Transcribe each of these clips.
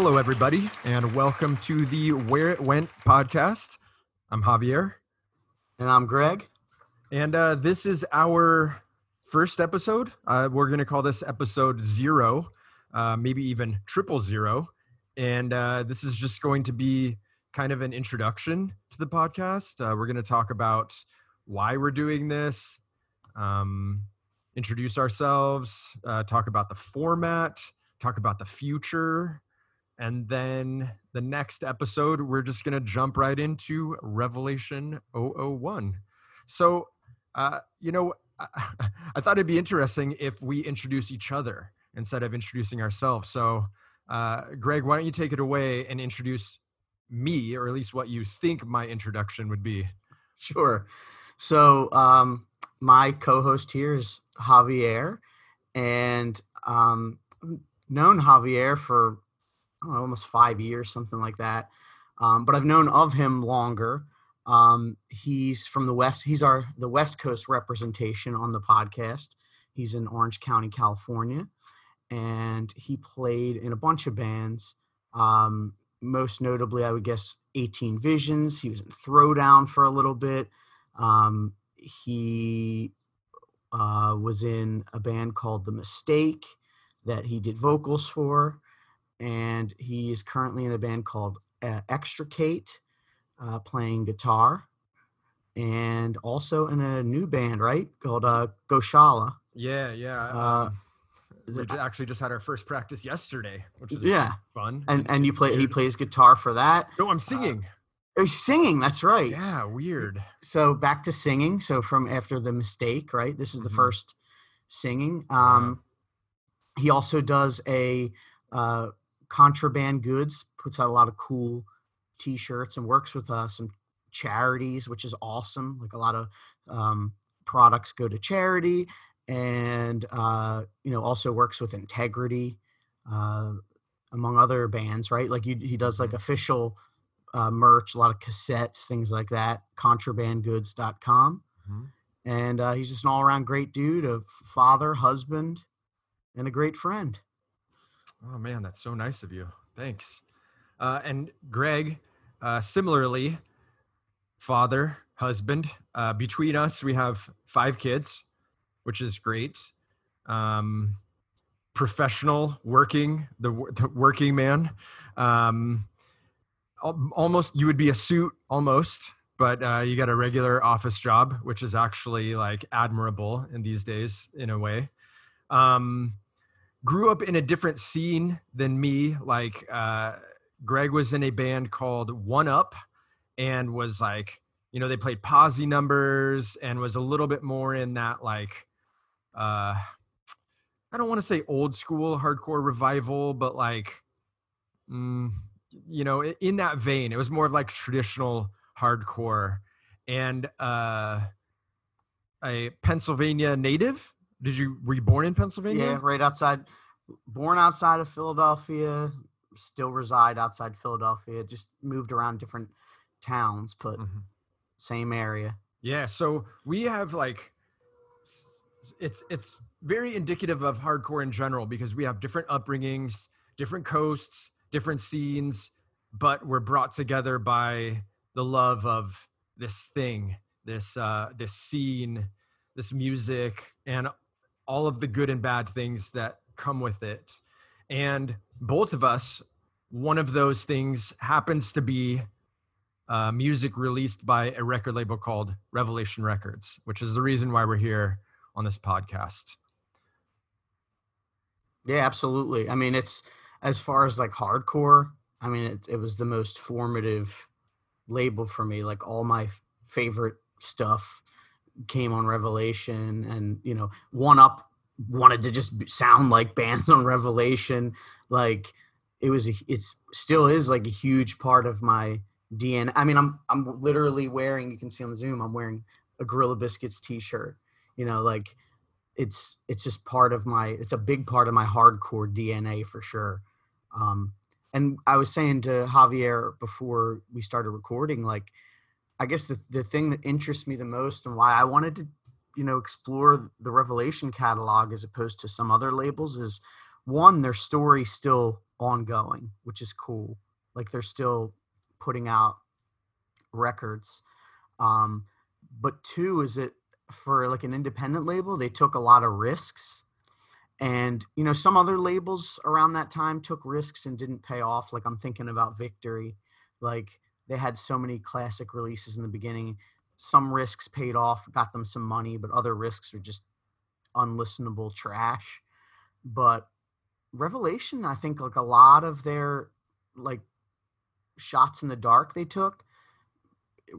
Hello, everybody, and welcome to the Where It Went podcast. I'm Javier, And I'm Greg. and uh, this is our first episode. Uh, we're going to call this episode zero, uh, maybe even triple zero. And uh, this is just going to be kind of an introduction to the podcast. Uh, we're going to talk about why we're doing this, um, introduce ourselves, uh, talk about the format, talk about the future. And then the next episode, we're just going to jump right into Revelation 001. So, uh, you know, I, I thought it'd be interesting if we introduce each other instead of introducing ourselves. So, uh, Greg, why don't you take it away and introduce me, or at least what you think my introduction would be? Sure. So, um, my co host here is Javier, and um, known Javier for know, almost five years, something like that. Um, but I've known of him longer. Um, he's from the West, he's our the West Coast representation on the podcast. He's in Orange County, California, and he played in a bunch of bands. Um, most notably, I would guess 18 Visions. He was in Throwdown for a little bit. Um, he uh, was in a band called The Mistake that he did vocals for. And he is currently in a band called uh, Extricate, uh, playing guitar. And also in a new band, right? Called uh, Goshala. Yeah, yeah. Uh, um, we actually just had our first practice yesterday, which is Yeah. fun. And and you play he plays guitar for that. No, I'm singing. Oh, he's singing, that's right. yeah, weird. so back to singing so from after the mistake right this is the Mhm. first singing um he also does a uh contraband goods puts out a lot of cool t-shirts and works with uh some charities which is awesome like a lot of um products go to charity and uh you know also works with integrity uh among other bands right like you, he does like Mhm. official uh, merch, a lot of cassettes, things like that. Contrabandgoods.com. Mhm. And uh, he's just an all around great dude, a father, husband, and a great friend. Oh man, that's so nice of you. Thanks. Uh, and Greg, uh, similarly, father, husband. Uh, between us, we have five kids, which is great. Um, professional, working, the, the working man. Um, almost, you would be a suit almost, but uh, you got a regular office job, which is actually like admirable in these days in a way. Um, grew up in a different scene than me. Like uh, Greg was in a band called One Up, and was like, you know, they played posse numbers and was a little bit more in that like, uh, I don't want to say old school hardcore revival, but like, mm, you know, in that vein. It was more of like traditional hardcore, and uh, a Pennsylvania native. Did you were you born in Pennsylvania? Yeah, right outside, born outside of Philadelphia, still reside outside Philadelphia, just moved around different towns, but Mhm. same area. Yeah, so we have like it's it's very indicative of hardcore in general because we have different upbringings, different coasts, different scenes, but we're brought together by the love of this thing, this uh this scene, this music and all of the good and bad things that come with it. And both of us one of those things happens to be uh, music released by a record label called Revelation Records, which is the reason why we're here on this podcast. Yeah, absolutely. I mean, it's as far as like hardcore. I mean, it, it was the most formative label for me. Like all my f- favorite stuff came on Revelation, and you know, One Up wanted to just sound like bands on Revelation. Like it was, a, it's still is like a huge part of my DNA. I mean, I'm I'm literally wearing. You can see on the Zoom. I'm wearing a Gorilla Biscuits T-shirt. You know, like it's it's just part of my it's a big part of my hardcore DNA for sure. Um, and I was saying to Javier before we started recording, like I guess the the thing that interests me the most and why I wanted to, you know, explore the Revelation catalog as opposed to some other labels is one, their story's still ongoing, which is cool. Like they're still putting out records. Um, but two is it for like an independent label, they took a lot of risks. And you know, some other labels around that time took risks and didn't pay off. Like I'm thinking about Victory. Like they had so many classic releases in the beginning. Some risks paid off, got them some money, but other risks are just unlistenable trash. But Revelation, I think like a lot of their like shots in the dark they took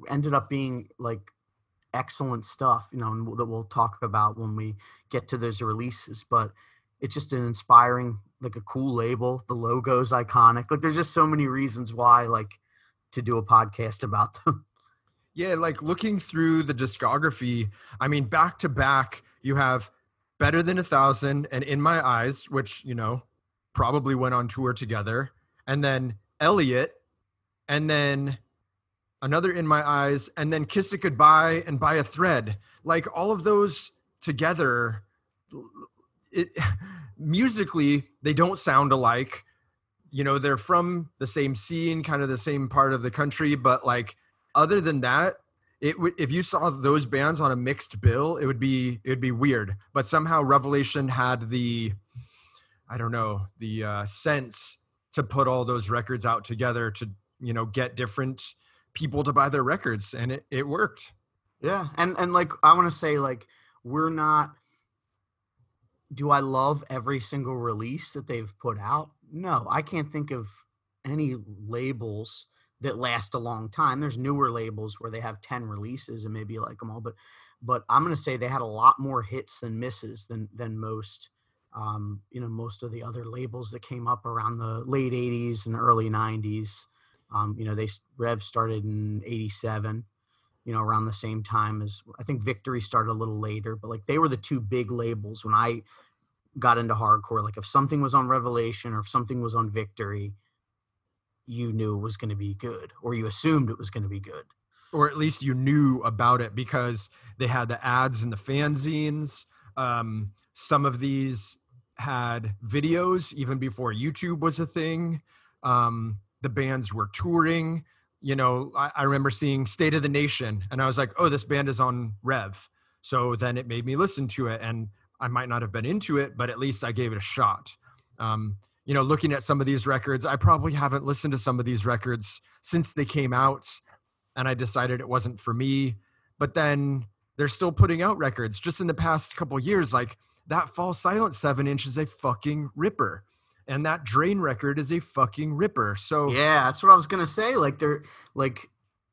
ended up being like excellent stuff, you know, that we'll talk about when we get to those releases. But it's just an inspiring, like a cool label. The logo's iconic. Like there's just so many reasons why, like, to do a podcast about them. Yeah, like looking through the discography, I mean, back to back, you have Better Than a Thousand and In My Eyes, which, you know, probably went on tour together. And then Elliott, and then another in my eyes, and then kiss it goodbye and By a Thread. Like all of those together, it musically they don't sound alike. You know, they're from the same scene, kind of the same part of the country, but like other than that, it would if you saw those bands on a mixed bill, it would be it would be weird. But somehow Revelation had the I don't know, the uh, sense to put all those records out together to, you know, get different people to buy their records and it, it worked yeah and and like i want to say like we're not do i love every single release that they've put out no i can't think of any labels that last a long time. There's newer labels where they have 10 releases and maybe like them all but but i'm going to say they had a lot more hits than misses than than most um, you know most of the other labels that came up around the late 80s and early 90s um, you know, they Rev started in '87, you know, around the same time as I think Victory started a little later, but like they were the two big labels when I got into hardcore. Like if something was on Revelation or if something was on Victory, you knew it was going to be good, or you assumed it was going to be good, or at least you knew about it because they had the ads and the fanzines. Um, some of these had videos even before YouTube was a thing. Um, the bands were touring. You know, I, I remember seeing State of the Nation, and I was like, "Oh, this band is on Rev." So then it made me listen to it, and I might not have been into it, but at least I gave it a shot. Um, you know, looking at some of these records, I probably haven't listened to some of these records since they came out, and I decided it wasn't for me. But then they're still putting out records. Just in the past couple years, like that Fall Silent seven inch is a fucking ripper and that drain record is a fucking ripper. So yeah, that's what I was gonna say. Like they're like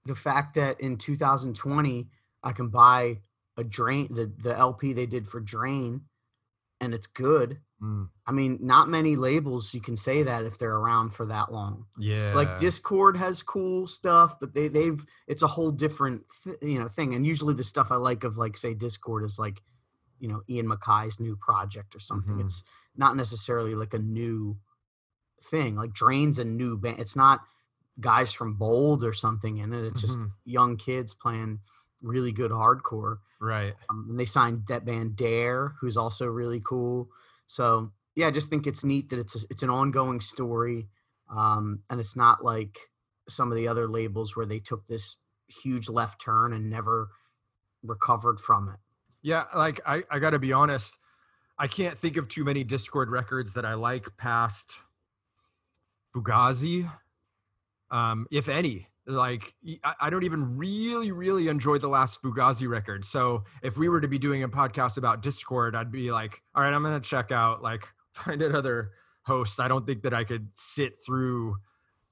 the fact that in 2020 I can buy a drain the the LP they did for Drain, and it's good. Mm. I mean, not many labels you can say that if they're around for that long. Yeah, like Dischord has cool stuff, but they they've it's a whole different th- you know thing. And usually the stuff I like of like say Dischord is like you know Ian MacKaye's new project or something. Mm-hmm. It's not necessarily like a new thing. Like Drain's a new band. It's not guys from Bold or something in it. It's just mm-hmm. young kids playing really good hardcore. Right. Um, and they signed that band Dare, who's also really cool. So yeah, I just think it's neat that it's a, it's an ongoing story, um, and it's not like some of the other labels where they took this huge left turn and never recovered from it. Yeah, like I, I got to be honest. I can't think of too many Dischord records that I like past Fugazi, um, if any. Like I, don't even really, really enjoy the last Fugazi record. So if we were to be doing a podcast about Dischord, I'd be like, all right, I'm gonna check out like find another host. I don't think that I could sit through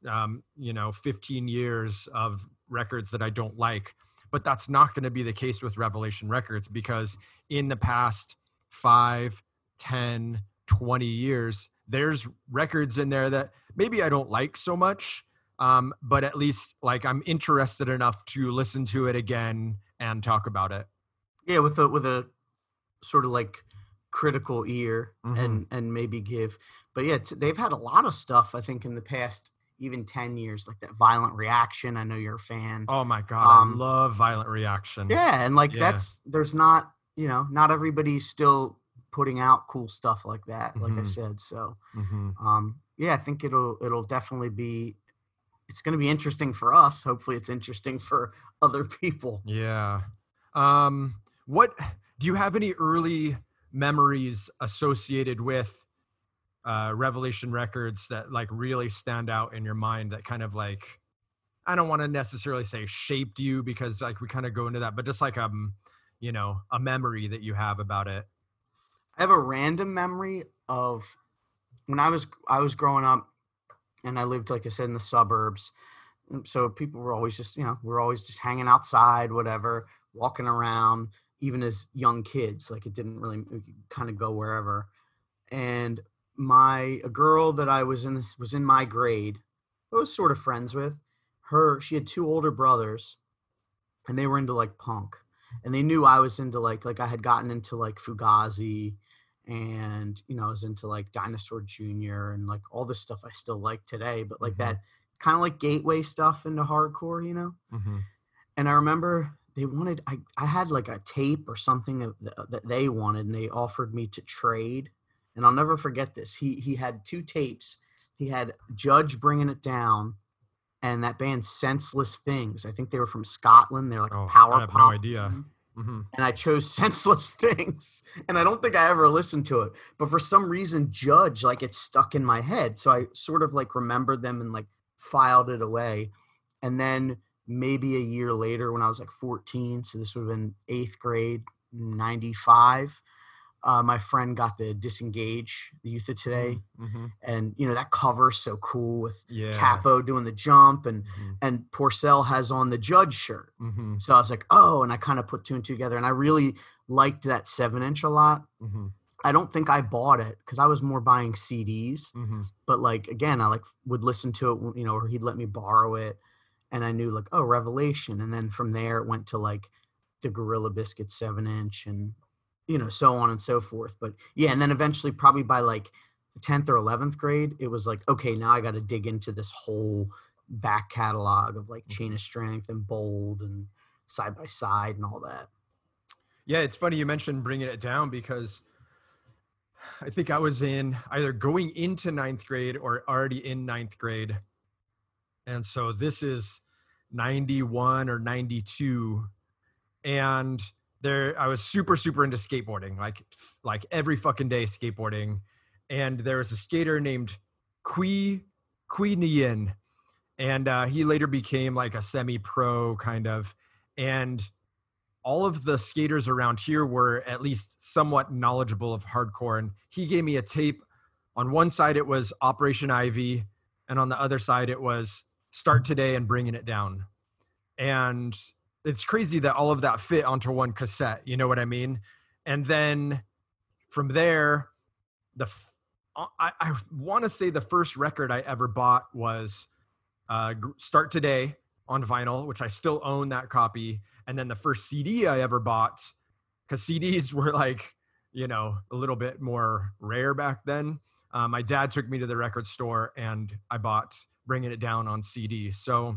um, you know 15 years of records that I don't like. But that's not going to be the case with Revelation Records because in the past five, 10, 20 years, there's records in there that maybe I don't like so much, um, but at least like I'm interested enough to listen to it again and talk about it. Yeah, with a with a sort of like critical ear mm-hmm. and and maybe give. But yeah, t- they've had a lot of stuff I think in the past even 10 years like that violent reaction i know you're a fan oh my god um, i love violent reaction yeah and like yeah. that's there's not you know not everybody's still putting out cool stuff like that. Like I Mhm. said, so Mhm. um, yeah, I think it'll it'll definitely be. It's going to be interesting for us. Hopefully, it's interesting for other people. Yeah. Um, what do you have any early memories associated with uh, Revelation Records that like really stand out in your mind that kind of like I don't want to necessarily say shaped you because like we kind of go into that, but just like um, you know, a memory that you have about it. I have a random memory of when I was I was growing up, and I lived like I said in the suburbs. Mm, so people were always just you know we are always just hanging outside, whatever, walking around. Even as young kids, like it didn't really kind of go wherever. And my a girl that I was in this was in my grade. I was sort of friends with her. She had two older brothers, and they were into like punk and they knew I was into like like I had gotten into like Fugazi and you know I was into like Dinosaur Jr. and like all this stuff I still like today, but like Mhm. that kind of like gateway stuff into hardcore, you know. Mm-hmm. And I remember they wanted I I had like a tape or something that, they wanted, and they offered me to trade. And I'll never forget this. He he had two tapes. He had Judge bringing it down. And that band, Senseless Things. I think they were from Scotland. They're like Oh, a power I have no pop idea. Mm-hmm. and I chose senseless things. And I don't think I ever listened to it, but for some reason, Judge like it stuck in my head. So I sort of like remembered them and like filed it away. And then maybe a year later, when I was like 14, so this would have been eighth grade, 95. Uh, my friend got the disengage the youth of today Mm-hmm. and you know that cover's so cool with Yeah. Cappo doing the jump and Mhm. and Porcell has on the judge shirt Mhm. so I was like, oh, and I kind of put two and two together, and I really liked that seven inch a lot. Mhm. I don't think I bought it because I was more buying CDs, Mhm. but like again, I like would listen to it, you know, or he'd let me borrow it, and I knew like, oh, Revelation, and then from there it went to like the Gorilla Biscuit seven inch, and you know, so on and so forth. But yeah, and then eventually, probably by like tenth or eleventh grade, it was like, okay, now I got to dig into this whole back catalog of like Chain mm-hmm. of Strength and Bold and Side by Side and all that. Yeah, it's funny you mentioned bringing it down because I think I was in either going into ninth grade or already in ninth grade. And so this is 91 or 92. And there I was super, super into skateboarding, like like every fucking day skateboarding. And there was a skater named Kui Kui Nien. And uh, he later became like a semi-pro kind of. And all of the skaters around here were at least somewhat knowledgeable of hardcore and he gave me a tape on one side it was operation ivy and on the other side it was start today and bringing it down and it's crazy that all of that fit onto one cassette you know what i mean? And then from there the uh, i, I want to say the first record i ever bought was uh, start today on vinyl which i still own that copy. And then the first cd i ever bought because cds were like you know a little bit more rare back then uh, my dad took me to the record store and i bought bringing it down on cd so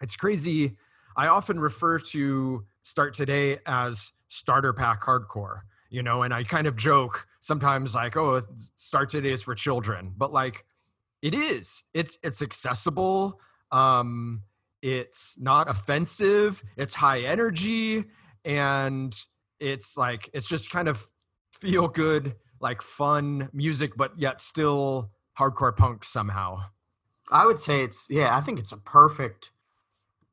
it's crazy i often refer to start today as starter pack hardcore you know and i kind of joke sometimes like oh start today is for children but like it is. It's it's accessible um it's not offensive it's high energy and it's like it's just kind of feel good like fun music but yet still hardcore punk somehow. I would say it's yeah, I think it's a perfect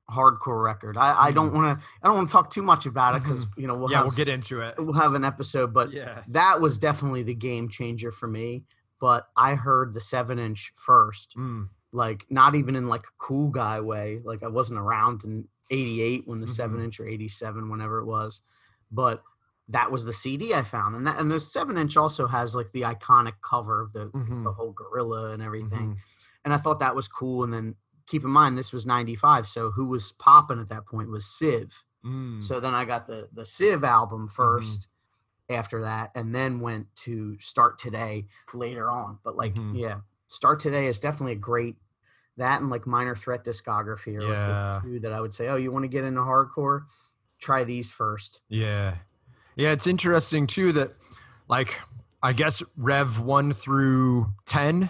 hardcore record. I, I don't want to I don't want to talk too much about it because you know we'll Mm-hmm. yeah have we'll get into it we'll have an episode, but yeah that was definitely the game changer for me. But I heard the seven inch first, Mm, like not even in like a cool guy way. Like I wasn't around in '88 when the seven Mhm. inch or '87, whenever it was, but that was the CD I found, and that and the seven inch also has like the iconic cover of the mhm, the whole gorilla and everything mhm. and I thought that was cool. And then keep in mind this was '95, so who was popping at that point was Civ. Mm, So then I got the the Civ album 1st after that, and then went to Start Today later on. But like, Mhm. yeah, Start Today is definitely a great that and like Minor Threat discography are Yeah. the two that I would say, oh, you want to get into hardcore, try these first. Yeah. Yeah, it's interesting too that like I guess Rev one through ten,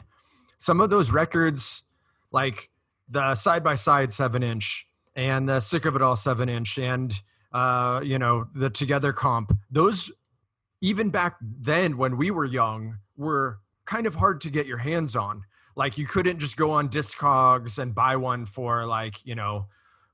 some of those records, like the side by side seven inch and the sick of it all seven inch and uh, you know the together comp, those even back then when we were young were kind of hard to get your hands on. Like you couldn't just go on Discogs and buy one for like you know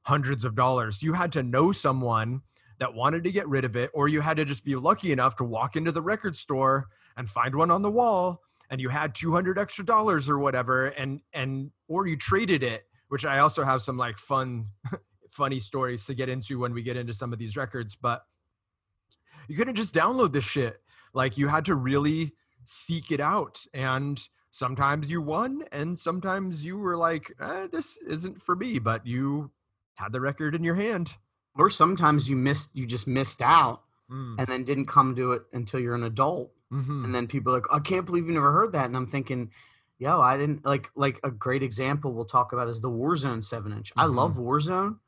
hundreds of dollars. You had to know someone that wanted to get rid of it, or you had to just be lucky enough to walk into the record store and find one on the wall and you had 200 extra dollars or whatever and and or you traded it which i also have some like fun funny stories to get into when we get into some of these records but you couldn't just download this shit. Like you had to really seek it out and sometimes you won and sometimes you were like eh, this isn't for me but you had the record in your hand. Or sometimes you missed you just missed out Mm. and then didn't come to it until you're an adult Mhm. and then people are like i can't believe you never heard that and i'm thinking yo i didn't like like a great example we'll talk about is the warzone 7 inch i Mhm. love warzone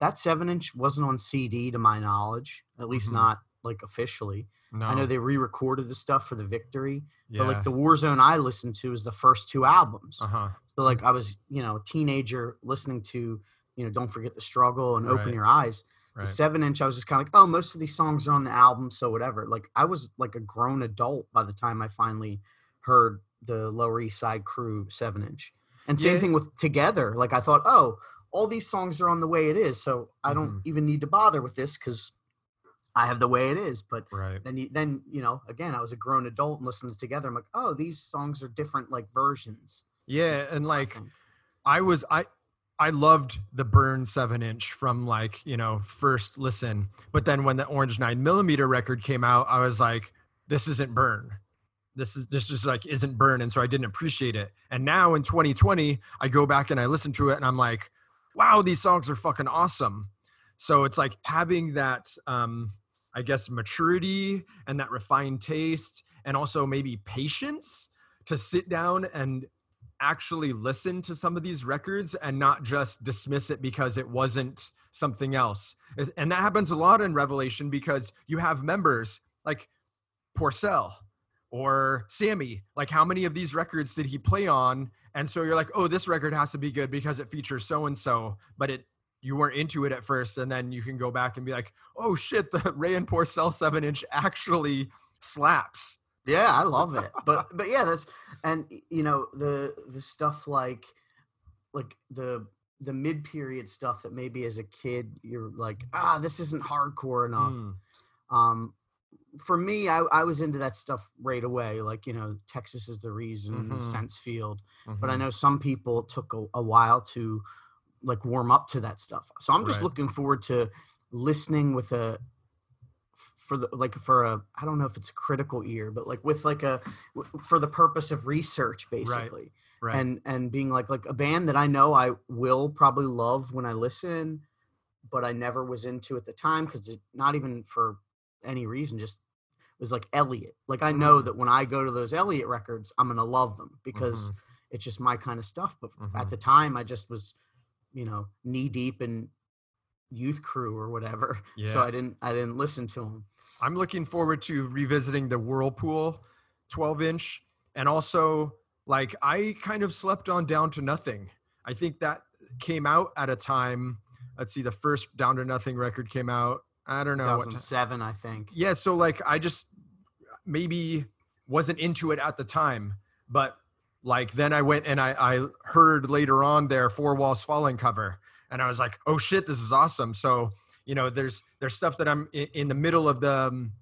that 7 inch wasn't on cd to my knowledge at least Mhm. not like officially no. i know they re-recorded the stuff for the victory yeah. but like the warzone i listened to is the first two albums uh-huh so like i was you know a teenager listening to you know don't forget the struggle and open your eyes right the seven inch, I was just kind of like, oh, most of these songs are on the album, so whatever. Like I was like a grown adult by the time I finally heard the Lower East Side Crew seven inch. And same Yeah. thing with Together. Like I thought, oh, all these songs are on the way it is, so I don't Mhm. even need to bother with this because I have the way it is. But right then, you, then you know, again, I was a grown adult and listening to Together. I'm like, oh, these songs are different, like versions. yeah and like. I was I I loved the burn seven inch from like, you know, first listen. But then when the orange nine millimeter record came out, I was like, this isn't burn. This is this just like isn't burn. And so I didn't appreciate it. And now in 2020, I go back and I listen to it and I'm like, wow, these songs are fucking awesome. So it's like having that um I guess maturity and that refined taste and also maybe patience to sit down and actually listen to some of these records and not just dismiss it because it wasn't something else. And that happens a lot in Revelation because you have members like Porcell or Sammy. Like, how many of these records did he play on? And so you're like, oh, this record has to be good because it features so and so, but it you weren't into it at first, and then you can go back and be like, oh shit, the Ray and Porcell seven inch actually slaps. Yeah, I love it. But but yeah, that's and you know the the stuff like like the the mid period stuff that maybe as a kid you're like ah this isn't hardcore enough. Mm, Um, for me, I I was into that stuff right away. Like you know Texas is the reason, Mhm. Sensefield. But I mhm. know some people took a, a while to like warm up to that stuff. So I'm just Right. looking forward to listening with a for the like for a I don't know if it's a critical ear, but like with like a for the purpose of research basically. right. And and being like like a band that I know I will probably love when I listen, but I never was into at the time because not even for any reason, just was like Elliott. Like I know Mm. that when I go to those Elliott records, I'm gonna love them because Mhm. it's just my kind of stuff. But Mhm. at the time, I just was, you know, knee deep in youth crew or whatever. So I didn't I didn't listen to them. I'm looking forward to revisiting the Whirlpool 12 inch. And also, like, I kind of slept on Down to Nothing. I think that came out at a time. Let's see, the first Down to Nothing record came out. I don't know. What ti- 2007, I think. yeah, so like, I just maybe wasn't into it at the time. But like, then I went and I, I heard later on their Four Walls Falling cover. And I was like, oh shit, this is awesome. So, you know, there's there's stuff that I'm in, in the middle of the um,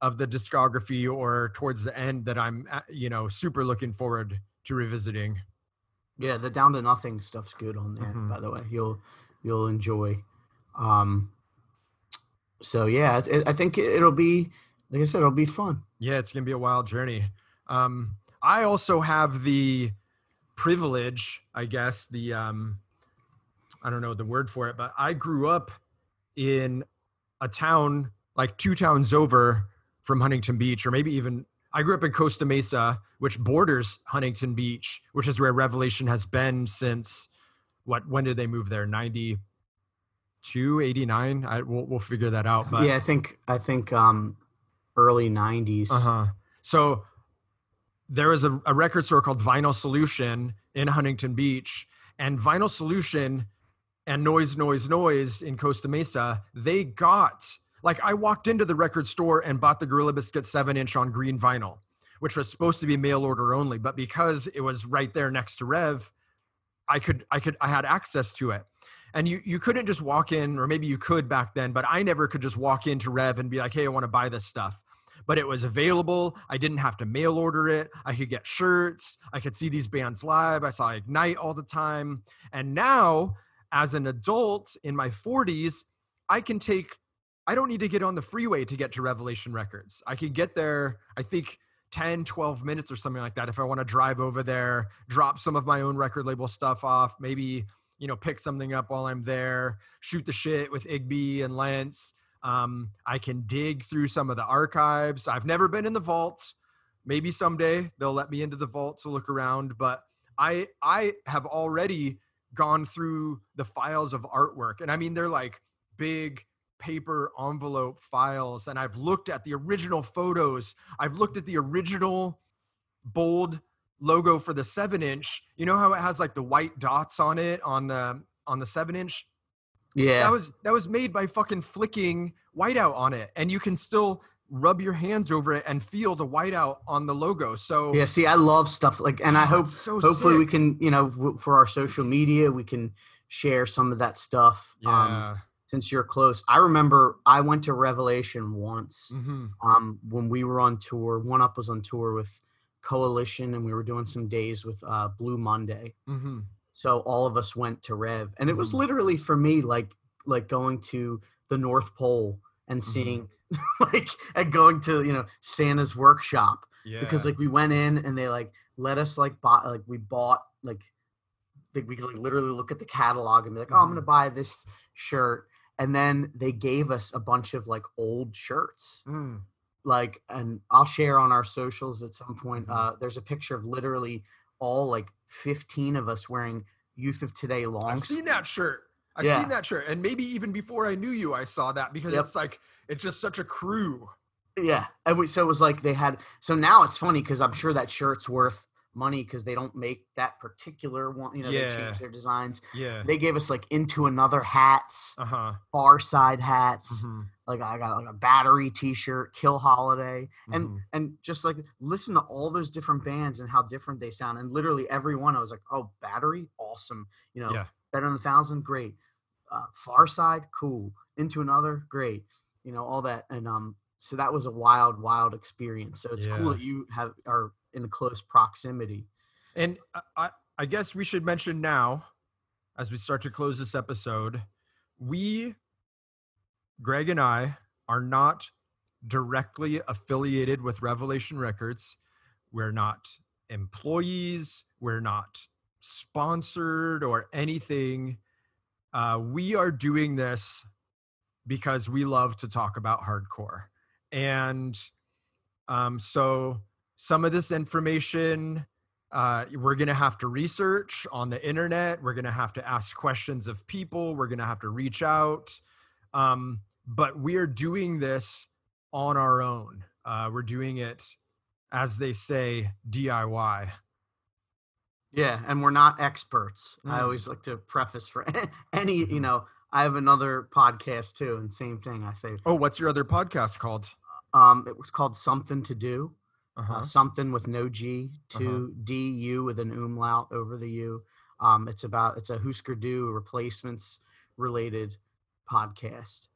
of the discography or towards the end that I'm uh, you know super looking forward to revisiting. Yeah, the down to nothing stuff's good on there. Mhm. By the way, you'll you'll enjoy. Um. So yeah, it, it- I think it, it'll be like I said, it'll be fun. Yeah, it's gonna be a wild journey. Um, I also have the privilege, I guess, the um, I don't know the word for it, but I grew up in a town like two towns over from Huntington Beach, or maybe even I grew up in Costa Mesa, which borders Huntington Beach, which is where Revelation has been since what? When did they move there? 92, 89? I we'll, we'll figure that out. But yeah, I think I think um early '90s. uh huh. So there was a, a record store called Vinyl Solution in Huntington Beach, and Vinyl Solution and Noise Noise Noise in Costa Mesa, they got like I walked into the record store and bought the Gorilla Biscuit seven inch on green vinyl, which was supposed to be mail order only, but because it was right there next to Rev, I could I could I had access to it. And you you couldn't just walk in, or maybe you could back then, but I never could just walk into Rev and be like, hey, I want to buy this stuff. But it was available. I didn't have to mail order it. I could get shirts. I could see these bands live. I saw Ignite all the time. And now, as an adult in my 40s, I can take I don't need to get on the freeway to get to Revelation Records. I can get there, I think 10, 12 minutes or something like that if I want to drive over there, drop some of my own record label stuff off, maybe, you know, pick something up while I'm there, shoot the shit with Igby and Lance. Um, I can dig through some of the archives. I've never been in the vaults. Maybe someday they'll let me into the vault to look around, but I I have already gone through the files of artwork. And I mean they're like big paper envelope files and I've looked at the original photos. I've looked at the original bold logo for the seven inch. You know how it has like the white dots on it on the on the seven inch? Yeah. That was that was made by fucking flicking whiteout on it. And you can still rub your hands over it and feel the whiteout on the logo. So yeah, see, I love stuff like, and I Oh, hope so hopefully we can, you know, w- for our social media, we can share some of that stuff. Um, Yeah. since you're close, I remember I went to Revelation once. hmm um, when we were on tour. One Up was on tour with Coalition, and we were doing some days with uh, Blue Monday. hmm So all of us went to Rev, and it was Mhm. literally for me like like going to the North Pole and Mhm. seeing like and going to you know Santa's workshop Yeah. because like we went in and they like let us like buy like we bought like like we could like literally look at the catalog and be like oh i'm gonna Mhm. buy this shirt and then they gave us a bunch of like old shirts Mm. like and i'll share on our socials at some point Mhm. uh there's a picture of literally all like 15 of us wearing youth of today I've longs seen that shirt. I've Yeah. seen that shirt. And maybe even before I knew you, I saw that because Yep. it's like it's just such a crew. yeah and we, so it was like they had so now it's funny because i'm sure that shirt's worth money because they don't make that particular one you know they change their designs Yeah. they gave us like into another hats Uh-huh. Farside hats Mhm. like i got like a battery t-shirt kill holiday and Mhm. and just like listen to all those different bands and how different they sound and literally every one i was like oh battery awesome you know Yeah. Better than a thousand? Great. Uh, Farside? Cool. Into another? Great. You know all that and um so that was a wild wild experience. So it's Yeah. cool that you have are in close proximity. And I, I, I guess we should mention now, as we start to close this episode, we, Greg and I, are not directly affiliated with Revelation Records. We're not employees. We're not sponsored or anything. Uh, we are doing this because we love to talk about hardcore. And um, so some of this information uh, we're going to have to research on the internet. We're going to have to ask questions of people. We're going to have to reach out. Um, but we are doing this on our own. Uh, we're doing it, as they say, DIY. Yeah and we're not experts i Mm. always like to preface for any you know i have another podcast too and same thing i say Oh, what's your other podcast called? um it was called something to do Uh-huh. uh, something with no G, two D U with an umlaut over the U. Um, it's about it's a Husker Du replacements related podcast.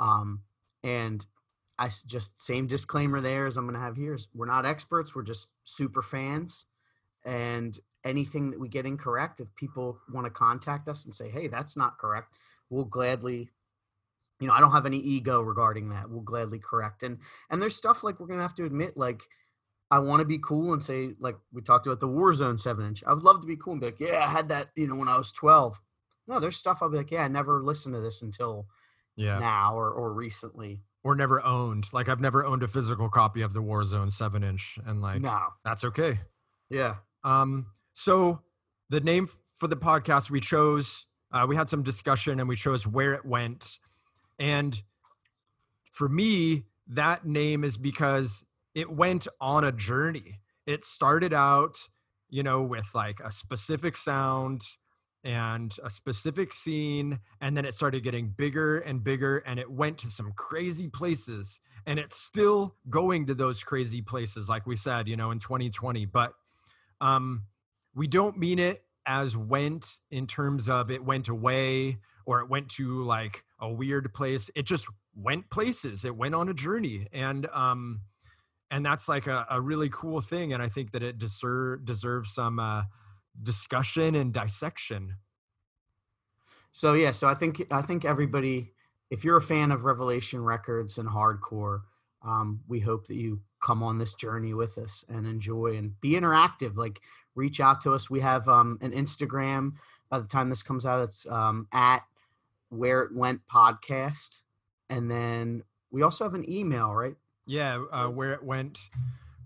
Um, and I just same disclaimer there as I'm gonna have here is we're not experts, we're just super fans. And anything that we get incorrect, if people want to contact us and say, hey, that's not correct, we'll gladly you know, I don't have any ego regarding that. We'll gladly correct. And and there's stuff like we're gonna have to admit, like I want to be cool and say, like we talked about the Warzone seven inch. I would love to be cool and be like, yeah, I had that, you know, when I was 12. No, there's stuff I'll be like, yeah, I never listened to this until Yeah. now or or recently. Or never owned. Like I've never owned a physical copy of the Warzone 7 inch. And like, no. that's okay. Yeah. Um, so the name for the podcast we chose, uh, we had some discussion and we chose where it went. And for me, that name is because it went on a journey. It started out, you know, with like a specific sound and a specific scene and then it started getting bigger and bigger and it went to some crazy places and it's still going to those crazy places like we said you know in 2020 but um we don't mean it as went in terms of it went away or it went to like a weird place. It just went places. It went on a journey. And um and that's like a, a really cool thing. And i think that it deserve deserves some uh discussion and dissection. So yeah, so I think I think everybody, if you're a fan of Revelation Records and hardcore, um, we hope that you come on this journey with us and enjoy and be interactive. Like reach out to us. We have um, an Instagram. By the time this comes out, it's um, at Where It Went Podcast, and then we also have an email, right? yeah uh, where it went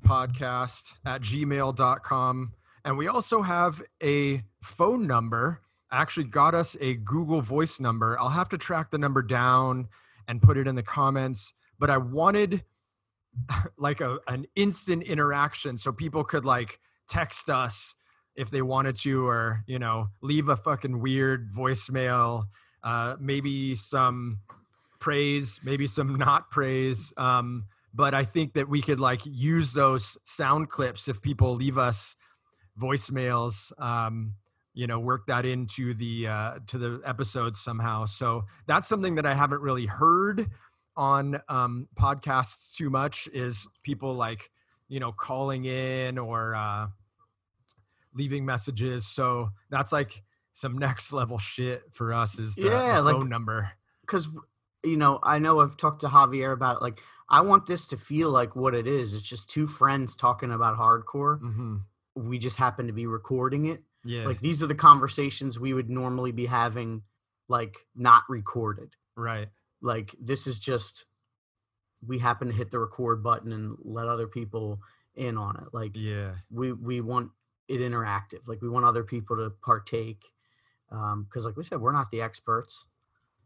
podcast at gmail.com and we also have a phone number actually got us a google voice number i'll have to track the number down and put it in the comments but i wanted like a, an instant interaction so people could like text us if they wanted to or you know leave a fucking weird voicemail uh maybe some praise maybe some not praise um but i think that we could like use those sound clips if people leave us voicemails um you know work that into the uh to the episodes somehow. So that's something that i haven't really heard on um podcasts too much is people like you know calling in or uh leaving messages. So that's like some next level shit for us is the, the Yeah, like- phone number. because you know i know i've talked to javier about it like i want this to feel like what it is. It's just two friends talking about hardcore. Hmm we just happen to be recording it. Yeah. Like these are the conversations we would normally be having like not recorded. Right. Like this is just we happen to hit the record button and let other people in on it. Like yeah. we we want it interactive like we want other people to partake um because like we said we're not the experts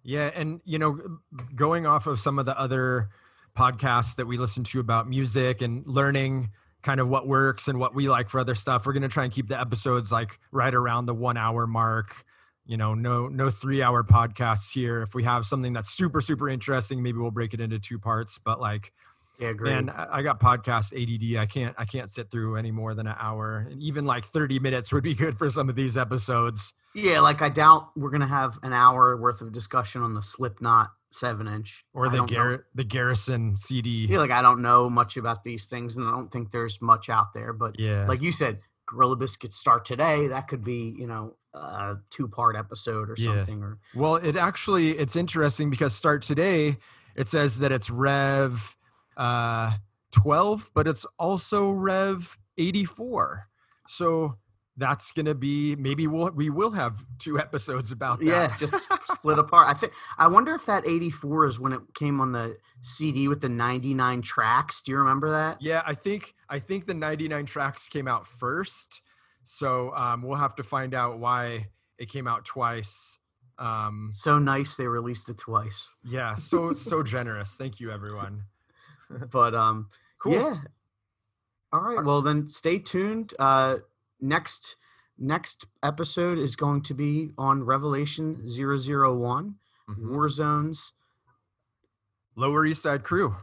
Yeah, and you know, going off of some of the other podcasts that we listen to about music and learning kind of what works and what we like for other stuff, we're to try and keep the episodes like right around the 1 hour mark. You know, no no 3 hour podcasts here. If we have something that's super super interesting, maybe we'll break it into two parts, but like yeah great man, I got podcast ADD. I can't I can't sit through any more than an hour. And even like 30 minutes would be good for some of these episodes. Yeah, like I doubt we're gonna have an hour worth of discussion on the Slipknot seven inch Or the Gar- the Garrison CD. I feel like I don't know much about these things, and I don't think there's much out there. But yeah. like you said, Gorilla Biscuits start today. That could be you know a two part episode or Yeah. something. Or Well, it actually it's interesting because start today it says that it's Rev uh 12, but it's also Rev 84. So that's gonna be maybe we'll we will have two episodes about that. yeah, just split apart. I think I wonder if that eighty four is when it came on the CD with the ninety nine tracks. Do you remember that? yeah, I think I think the 99 tracks came out first. So um we'll have to find out why it came out twice. Um So nice they released it twice. yeah, so so generous. Thank you everyone. But um, Cool. Yeah. All right. Well, then stay tuned. Uh, next next episode is going to be on Revelation 001, Mhm. Warzone's. Lower East Side Crew.